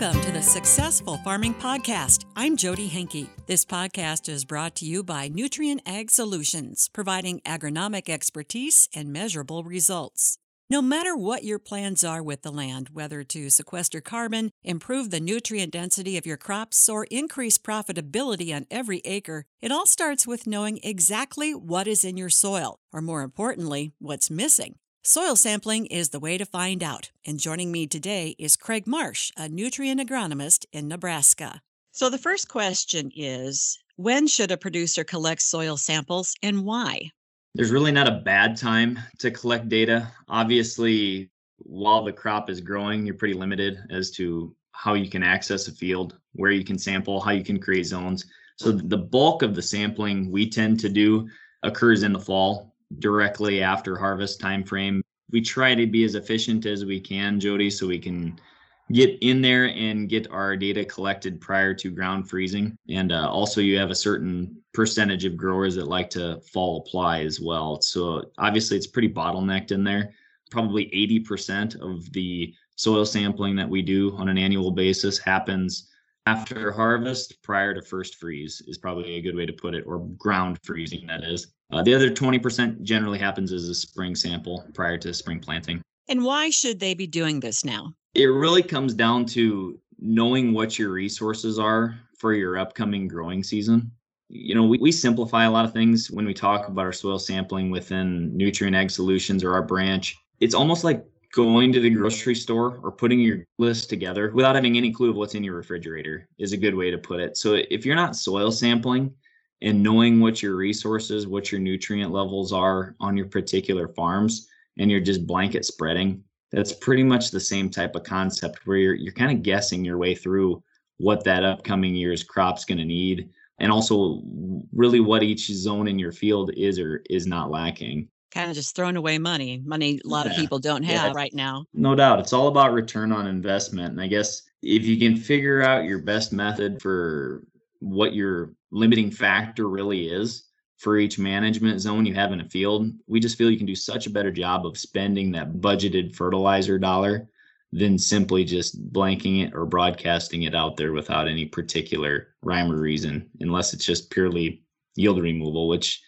Welcome to the Successful Farming Podcast. I'm Jodi Henke. This podcast is brought to you by Nutrien Ag Solutions, providing agronomic expertise and measurable results. No matter what your plans are with the land, whether to sequester carbon, improve the nutrient density of your crops, or increase profitability on every acre, it all starts with knowing exactly what is in your soil, or more importantly, what's missing. Soil sampling is the way to find out. And joining me today is Craig Marsh, a Nutrien agronomist in Nebraska. So the first question is when should a producer collect soil samples and why? There's really not a bad time to collect data. Obviously, while the crop is growing, you're pretty limited as to how you can access a field, where you can sample, how you can create zones. So the bulk of the sampling we tend to do occurs in the fall directly after harvest time frame. We try to be as efficient as we can, Jodi, so we can get in there and get our data collected prior to ground freezing. And uh, also, you have a certain percentage of growers that like to fall apply as well. So obviously, it's pretty bottlenecked in there. Probably 80% of the soil sampling that we do on an annual basis happens after harvest prior to first freeze is probably a good way to put it or ground freezing that is uh, the other 20% generally happens as a spring sample prior to spring planting. And why should they be doing this now? It really comes down to knowing what your resources are for your upcoming growing season. You know, we, we simplify a lot of things when we talk about our soil sampling within Nutrien Ag Solutions or our branch. It's almost like going to the grocery store or putting your list together without having any clue of what's in your refrigerator is a good way to put it. So if you're not soil sampling, and knowing what your resources, what your nutrient levels are on your particular farms, and you're just blanket spreading, that's pretty much the same type of concept where you're you're kind of guessing your way through what that upcoming year's crop's going to need and also really what each zone in your field is or is not lacking kind of just throwing away money money a lot yeah. of people don't have yeah. right now no doubt it's all about return on investment and i guess if you can figure out your best method for what your limiting factor really is for each management zone you have in a field. We just feel you can do such a better job of spending that budgeted fertilizer dollar than simply just blanking it or broadcasting it out there without any particular rhyme or reason, unless it's just purely yield removal, which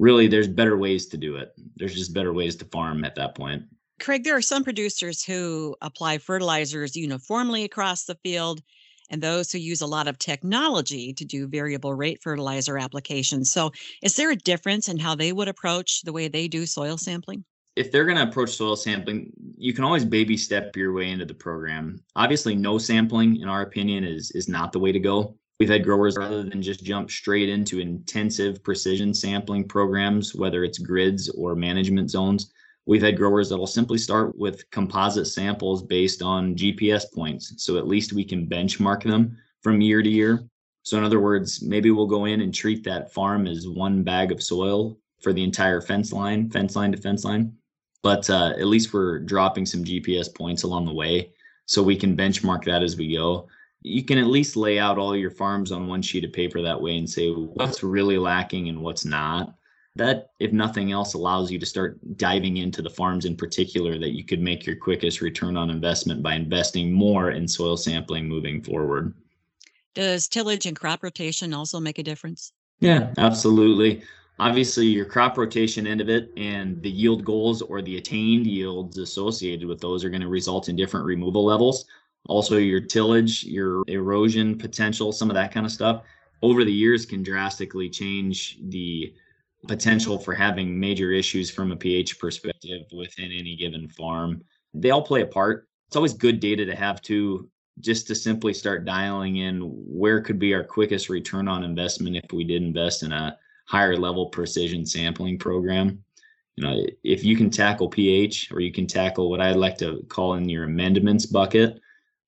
really there's better ways to do it. There's just better ways to farm at that point. Craig, there are some producers who apply fertilizers uniformly across the field and those who use a lot of technology to do variable rate fertilizer applications. So, is there a difference in how they would approach the way they do soil sampling? If they're going to approach soil sampling, you can always baby step your way into the program. Obviously, no sampling, in our opinion, is is not the way to go. We've had growers rather than just jump straight into intensive precision sampling programs, whether it's grids or management zones We've had growers that will simply start with composite samples based on GPS points. So at least we can benchmark them from year to year. So, in other words, maybe we'll go in and treat that farm as one bag of soil for the entire fence line, fence line to fence line. But uh, at least we're dropping some GPS points along the way so we can benchmark that as we go. You can at least lay out all your farms on one sheet of paper that way and say what's really lacking and what's not. That if nothing else allows you to start diving into the farms in particular that you could make your quickest return on investment by investing more in soil sampling moving forward. Does tillage and crop rotation also make a difference? Yeah absolutely. Obviously your crop rotation end of it and the yield goals or the attained yields associated with those are going to result in different removal levels also your tillage your erosion potential some of that kind of stuff over the years can drastically change the potential for having major issues from a pH perspective within any given farm. They all play a part. It's always good data to have too, just to simply start dialing in where could be our quickest return on investment if we did invest in a higher level precision sampling program. You know, if you can tackle pH or you can tackle what I'd like to call in your amendments bucket,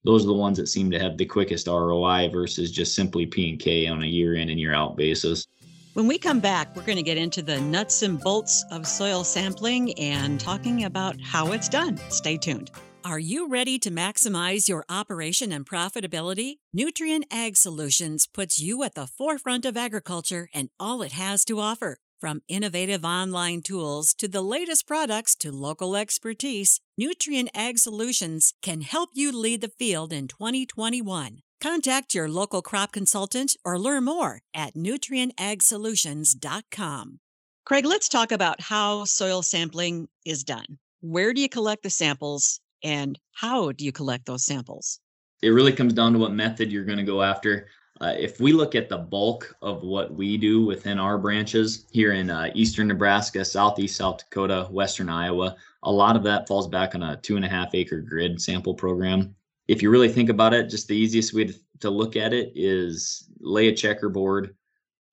those are the ones that seem to have the quickest ROI versus just simply P and K on a year in and year out basis. When we come back, we're going to get into the nuts and bolts of soil sampling and talking about how it's done. Stay tuned. Are you ready to maximize your operation and profitability? Nutrien Ag Solutions puts you at the forefront of agriculture and all it has to offer. From innovative online tools to the latest products to local expertise, Nutrien Ag Solutions can help you lead the field in 2021. Contact your local crop consultant or learn more at nutrienagsolutions.com. Craig, let's talk about how soil sampling is done. Where do you collect the samples and how do you collect those samples? It really comes down to what method you're going to go after. Uh, if we look at the bulk of what we do within our branches here in uh, eastern Nebraska, southeast South Dakota, western Iowa, a lot of that falls back on a two and a half acre grid sample program. If you really think about it, just the easiest way to, to look at it is lay a checkerboard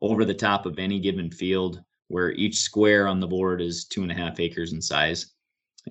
over the top of any given field where each square on the board is two and a half acres in size.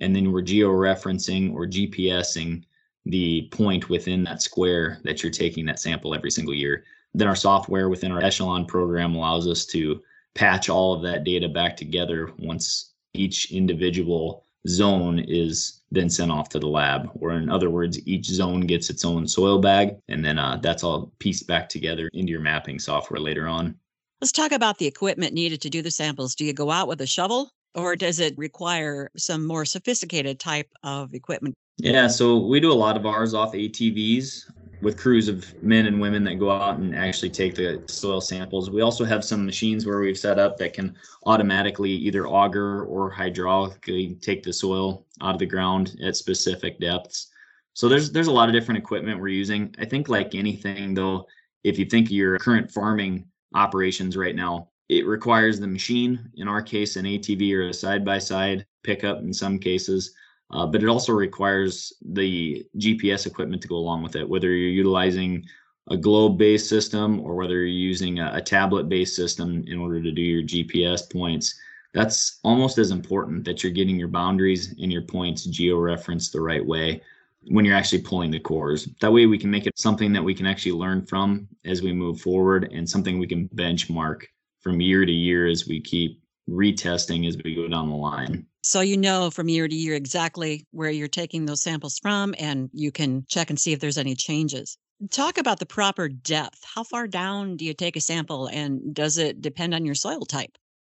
And then we're geo-referencing or GPSing the point within that square that you're taking that sample every single year. Then our software within our Echelon program allows us to patch all of that data back together once each individual zone is then sent off to the lab. Or in other words, each zone gets its own soil bag, and then uh, that's all pieced back together into your mapping software later on. Let's talk about the equipment needed to do the samples. Do you go out with a shovel or does it require some more sophisticated type of equipment? Yeah, so we do a lot of ours off ATVs with crews of men and women that go out and actually take the soil samples. We also have some machines where we've set up that can automatically either auger or hydraulically take the soil out of the ground at specific depths. So there's there's a lot of different equipment we're using. I think like anything though, if you think your current farming operations right now, it requires the machine, in our case, an ATV or a side by side pickup in some cases uh, but it also requires the GPS equipment to go along with it, whether you're utilizing a globe based system or whether you're using a, a tablet based system in order to do your GPS points. That's almost as important that you're getting your boundaries and your points geo-referenced the right way when you're actually pulling the cores. That way we can make it something that we can actually learn from as we move forward and something we can benchmark from year to year as we keep retesting as we go down the line. So you know from year to year exactly where you're taking those samples from, and you can check and see if there's any changes. Talk about the proper depth. How far down do you take a sample, and does it depend on your soil type?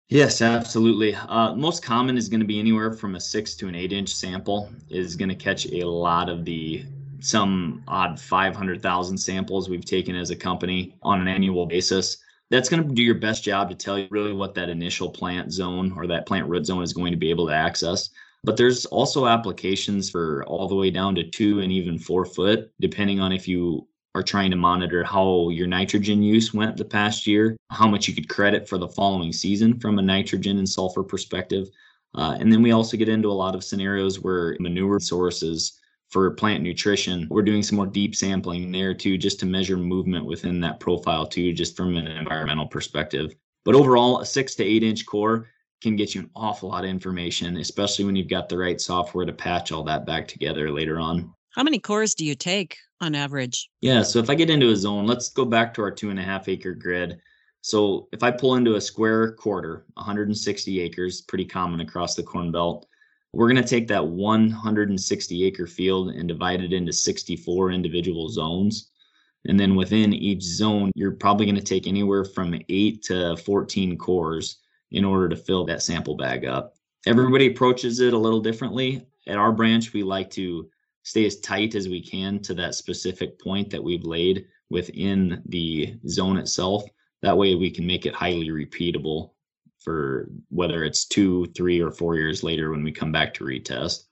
Yes, absolutely. Uh, most common is going to be anywhere from a six to an eight inch sample is going to catch a lot of the some odd 500,000 samples we've taken as a company on an annual basis that's going to do your best job to tell you really what that initial plant zone or that plant root zone is going to be able to access. But there's also applications for all the way down to two and even four foot, depending on if you are trying to monitor how your nitrogen use went the past year, how much you could credit for the following season from a nitrogen and sulfur perspective. Uh, and then we also get into a lot of scenarios where manure sources for plant nutrition. We're doing some more deep sampling there too, just to measure movement within that profile too, just from an environmental perspective. But overall, a six to eight inch core can get you an awful lot of information, especially when you've got the right software to patch all that back together later on. How many cores do you take on average? Yeah, so if I get into a zone, let's go back to our two and a half acre grid. So if I pull into a square quarter, 160 acres, pretty common across the Corn Belt, we're going to take that 160 acre field and divide it into 64 individual zones. And then within each zone, you're probably going to take anywhere from 8 to 14 cores in order to fill that sample bag up. Everybody approaches it a little differently. At our branch, we like to stay as tight as we can to that specific point that we've laid within the zone itself. That way, we can make it highly repeatable for whether it's two, three, or four years later when we come back to retest.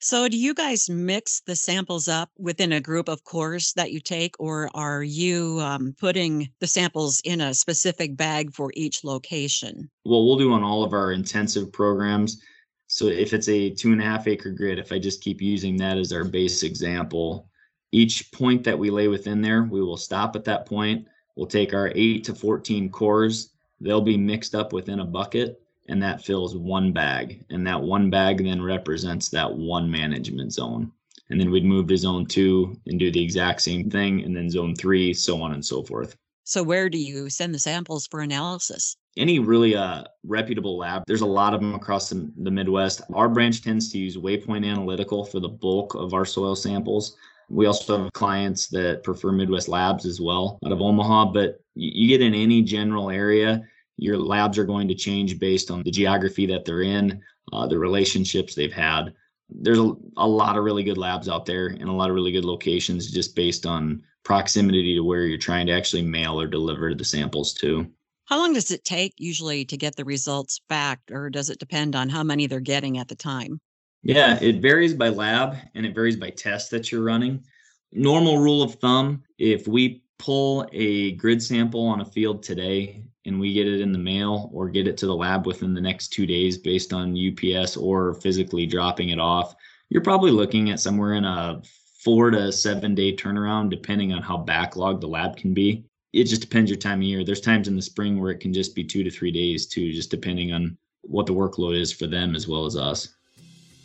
So, do you guys mix the samples up within a group of cores that you take, or are you um, putting the samples in a specific bag for each location? Well, we'll do on all of our intensive programs. So, if it's a two and a half acre grid, if I just keep using that as our base example, each point that we lay within there, we will stop at that point. We'll take our 8 to 14 cores they'll be mixed up within a bucket and that fills one bag. And that one bag then represents that one management zone. And then we'd move to zone two and do the exact same thing and then zone three so on and so forth. So where do you send the samples for analysis? Any really uh, reputable lab there's a lot of them across the, the midwest. Our branch tends to use waypoint analytical for the bulk of our soil samples. We also have clients that prefer Midwest Labs as well out of Omaha, but you get in any general area, Your labs are going to change based on the geography that they're in, uh, the relationships they've had. There's a, a lot of really good labs out there and a lot of really good locations just based on proximity to where you're trying to actually mail or deliver the samples to. How long does it take usually to get the results back, or does it depend on how many they're getting at the time? Yeah, it varies by lab and it varies by test that you're running. Normal rule of thumb if we pull a grid sample on a field today and we get it in the mail or get it to the lab within the next two days based on UPS or physically dropping it off, you're probably looking at somewhere in a four to seven day turnaround, depending on how backlogged the lab can be. It just depends your time of year. There's times in the spring where it can just be two to three days too, just depending on what the workload is for them as well as us.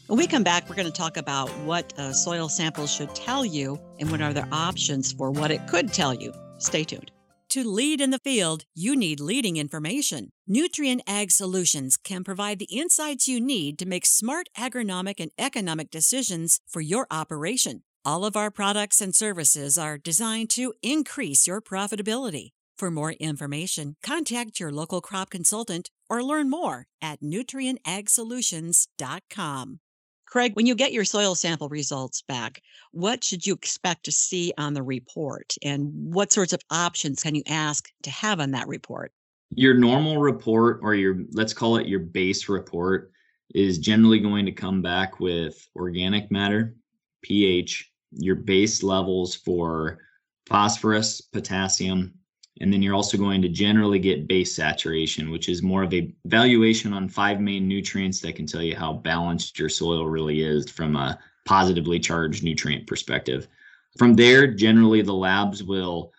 When we come back, we're going to talk about what a soil sample should tell you and what are the options for what it could tell you. Stay tuned. To lead in the field, you need leading information. Nutrien Ag Solutions can provide the insights you need to make smart agronomic and economic decisions for your operation. All of our products and services are designed to increase your profitability. For more information, contact your local crop consultant or learn more at nutrienagsolutions.com. Craig, when you get your soil sample results back, what should you expect to see on the report? And what sorts of options can you ask to have on that report? Your normal report, or your, let's call it your base report, is generally going to come back with organic matter, pH, your base levels for phosphorus, potassium, and then you're also going to generally get base saturation, which is more of a valuation on five main nutrients that can tell you how balanced your soil really is from a positively charged nutrient perspective. From there, generally the labs will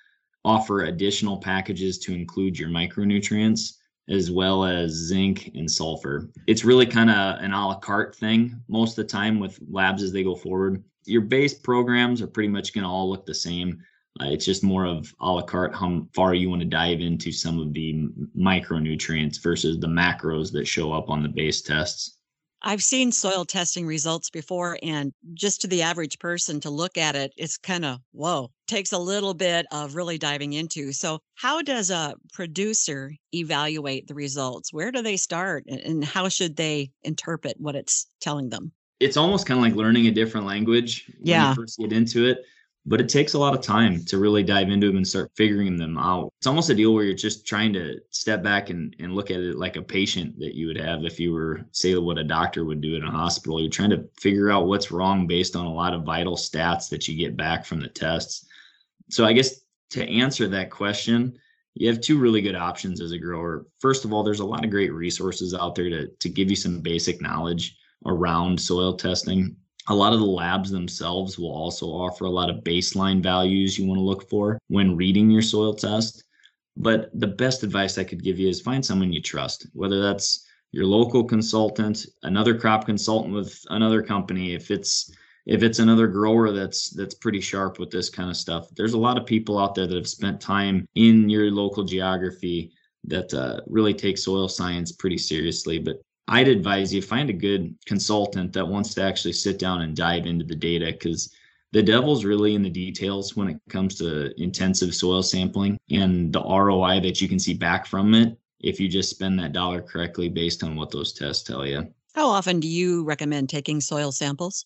offer additional packages to include your micronutrients as well as zinc and sulfur. It's really kind of an a la carte thing most of the time with labs as they go forward. Your base programs are pretty much going to all look the same. Uh, it's just more of a la carte how far you want to dive into some of the micronutrients versus the macros that show up on the base tests. I've seen soil testing results before, and just to the average person to look at it, it's kind of whoa, takes a little bit of really diving into. So, how does a producer evaluate the results? Where do they start, and how should they interpret what it's telling them? It's almost kind of like learning a different language yeah. when you first get into it but it takes a lot of time to really dive into them and start figuring them out. It's almost a deal where you're just trying to step back and, and look at it like a patient that you would have if you were, say, what a doctor would do in a hospital. You're trying to figure out what's wrong based on a lot of vital stats that you get back from the tests. So, I guess to answer that question, you have two really good options as a grower. First of all, there's a lot of great resources out there to, to give you some basic knowledge around soil testing a lot of the labs themselves will also offer a lot of baseline values you want to look for when reading your soil test. But the best advice I could give you is find someone you trust, whether that's your local consultant, another crop consultant with another company, if it's if it's another grower that's that's pretty sharp with this kind of stuff. There's a lot of people out there that have spent time in your local geography that uh, really take soil science pretty seriously. But I'd advise you find a good consultant that wants to actually sit down and dive into the data because the devil's really in the details when it comes to intensive soil sampling and the ROI that you can see back from it if you just spend that dollar correctly based on what those tests tell you. How often do you recommend taking soil samples?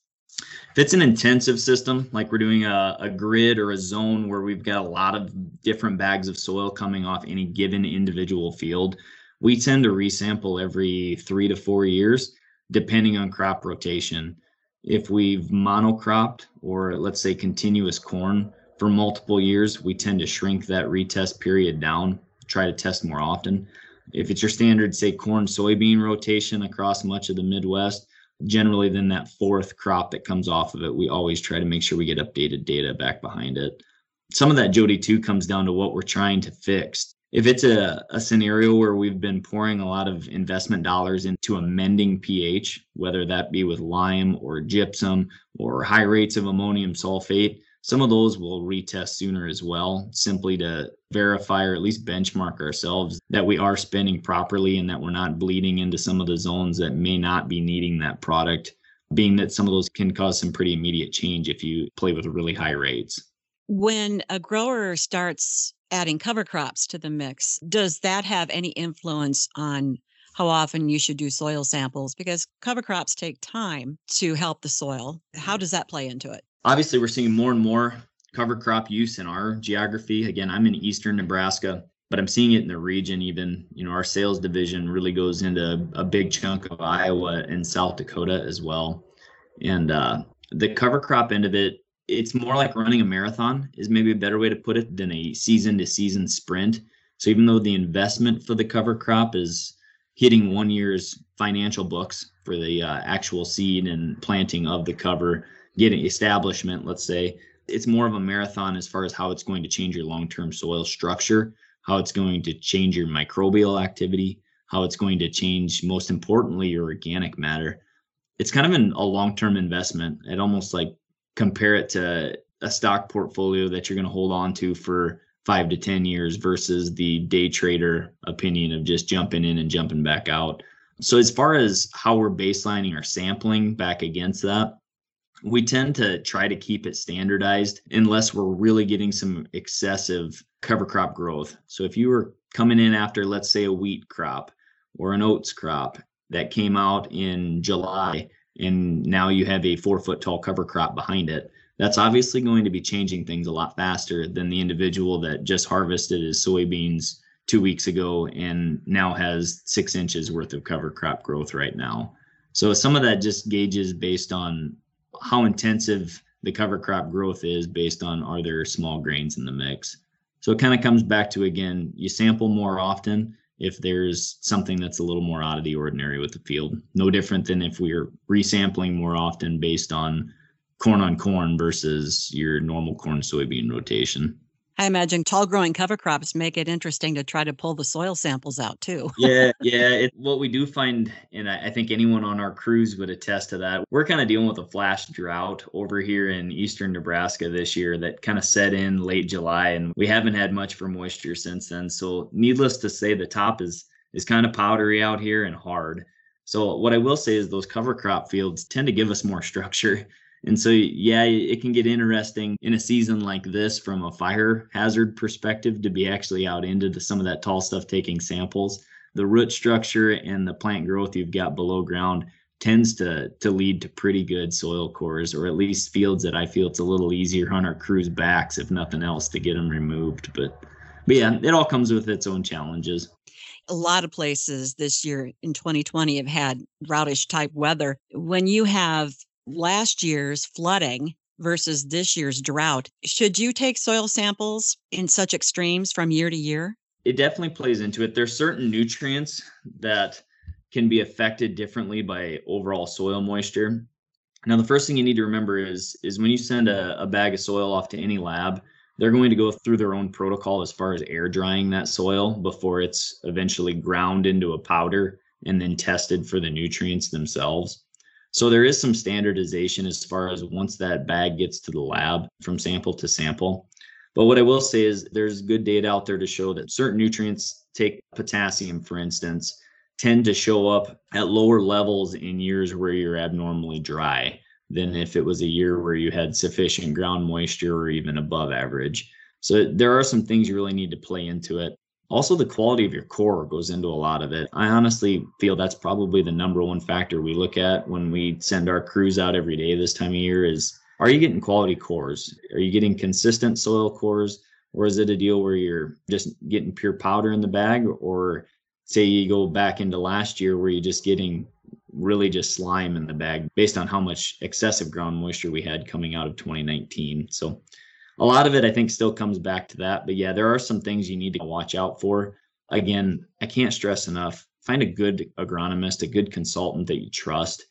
If it's an intensive system, like we're doing a, a grid or a zone where we've got a lot of different bags of soil coming off any given individual field, we tend to resample every three to four years, depending on crop rotation. If we've monocropped or let's say continuous corn for multiple years, we tend to shrink that retest period down, try to test more often. If it's your standard, say, corn soybean rotation across much of the Midwest, generally then that fourth crop that comes off of it, we always try to make sure we get updated data back behind it. Some of that Jodi too comes down to what we're trying to fix if it's a, a scenario where we've been pouring a lot of investment dollars into amending pH, whether that be with lime or gypsum or high rates of ammonium sulfate, some of those will retest sooner as well, simply to verify or at least benchmark ourselves that we are spending properly and that we're not bleeding into some of the zones that may not be needing that product, being that some of those can cause some pretty immediate change if you play with really high rates. When a grower starts adding cover crops to the mix, does that have any influence on how often you should do soil samples? Because cover crops take time to help the soil. How does that play into it? Obviously, we're seeing more and more cover crop use in our geography. Again, I'm in eastern Nebraska, but I'm seeing it in the region. Even, you know, our sales division really goes into a big chunk of Iowa and South Dakota as well. And uh, the cover crop end of it, it's more like running a marathon, is maybe a better way to put it than a season to season sprint. So even though the investment for the cover crop is hitting one year's financial books for the uh, actual seed and planting of the cover, getting establishment, let's say, it's more of a marathon as far as how it's going to change your long-term soil structure, how it's going to change your microbial activity, how it's going to change, most importantly, your organic matter. It's kind of an, a long-term investment. I'd almost like compare it to a stock portfolio that you're going to hold on to for five to 10 years versus the day trader opinion of just jumping in and jumping back out. So, as far as how we're baselining our sampling back against that, we tend to try to keep it standardized unless we're really getting some excessive cover crop growth. So if you were coming in after, let's say, a wheat crop or an oats crop that came out in July, and now you have a four foot tall cover crop behind it, that's obviously going to be changing things a lot faster than the individual that just harvested his soybeans two weeks ago and now has six inches worth of cover crop growth right now. So some of that just gauges based on how intensive the cover crop growth is based on are there small grains in the mix. So it kind of comes back to again, you sample more often if there's something that's a little more out of the ordinary with the field. No different than if we are resampling more often based on corn on corn versus your normal corn soybean rotation. I imagine tall growing cover crops make it interesting to try to pull the soil samples out too. yeah, yeah. It, what we do find, and I, I, think anyone on our crews would attest to that, we're kind of dealing with a flash drought over here in eastern Nebraska this year that kind of set in late July, and we haven't had much for moisture since then. So, needless to say, the top is is kind of powdery out here and hard. So, what I will say is those cover crop fields tend to give us more structure and so, yeah, it can get interesting in a season like this from a fire hazard perspective to be actually out into the, some of that tall stuff taking samples. The root structure and the plant growth you've got below ground tends to to lead to pretty good soil cores, or at least fields that I feel it's a little easier on our crews' backs, if nothing else, to get them removed. But, but yeah, it all comes with its own challenges a lot of places this year in 2020 have had droughtish type weather. When you have last year's flooding versus this year's drought. Should you take soil samples in such extremes from year to year? It definitely plays into it. There's certain nutrients that can be affected differently by overall soil moisture. Now, the first thing you need to remember is is when you send a, a bag of soil off to any lab, they're going to go through their own protocol as far as air drying that soil before it's eventually ground into a powder and then tested for the nutrients themselves. So there is some standardization as far as once that bag gets to the lab from sample to sample. But what I will say is there's good data out there to show that certain nutrients, take potassium for instance, tend to show up at lower levels in years where you're abnormally dry than if it was a year where you had sufficient ground moisture or even above average. So there are some things you really need to play into it. Also, the quality of your core goes into a lot of it. I honestly feel that's probably the number one factor we look at when we send our crews out every day this time of year is are you getting quality cores? Are you getting consistent soil cores? Or is it a deal where you're just getting pure powder in the bag? Or say you go back into last year where you're just getting really just slime in the bag based on how much excessive ground moisture we had coming out of 2019. So a lot of it I think still comes back to that. But yeah, there are some things you need to watch out for. Again, I can't stress enough. Find a good agronomist, a good consultant that you trust,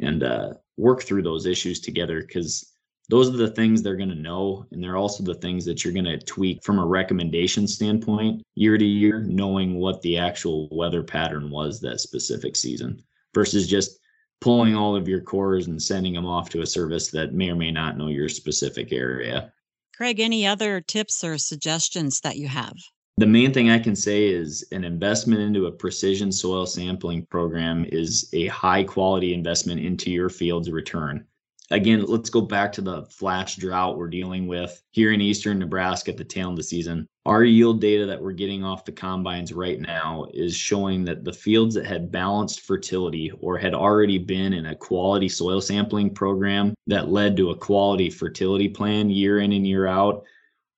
and uh, work through those issues together because those are the things they're going to know. And they're also the things that you're going to tweak from a recommendation standpoint year to year, knowing what the actual weather pattern was that specific season versus just pulling all of your cores and sending them off to a service that may or may not know your specific area. Craig, any other tips or suggestions that you have? The main thing I can say is an investment into a precision soil sampling program is a high quality investment into your field's return. Again, let's go back to the flash drought we're dealing with here in eastern Nebraska at the tail end of the season. Our yield data that we're getting off the combines right now is showing that the fields that had balanced fertility or had already been in a quality soil sampling program that led to a quality fertility plan year in and year out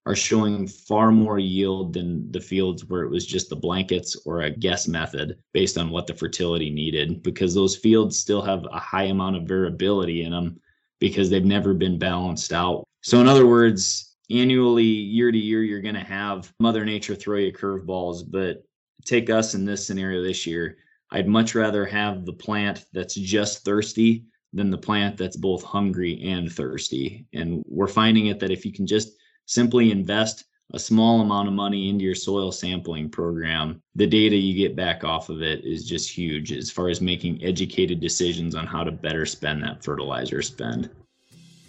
are showing far more yield than the fields where it was just the blankets or a guess method based on what the fertility needed because those fields still have a high amount of variability in them because they've never been balanced out. So, in other words, annually, year to year, you're going to have Mother Nature throw you curveballs. But take us in this scenario this year, I'd much rather have the plant that's just thirsty than the plant that's both hungry and thirsty. And we're finding it that if you can just simply invest a small amount of money into your soil sampling program, the data you get back off of it is just huge as far as making educated decisions on how to better spend that fertilizer spend.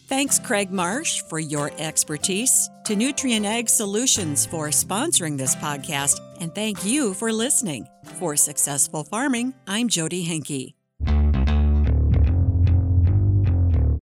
Thanks, Craig Marsh, for your expertise, to Nutrien Ag Solutions for sponsoring this podcast, and thank you for listening. For Successful Farming, I'm Jodi Henke.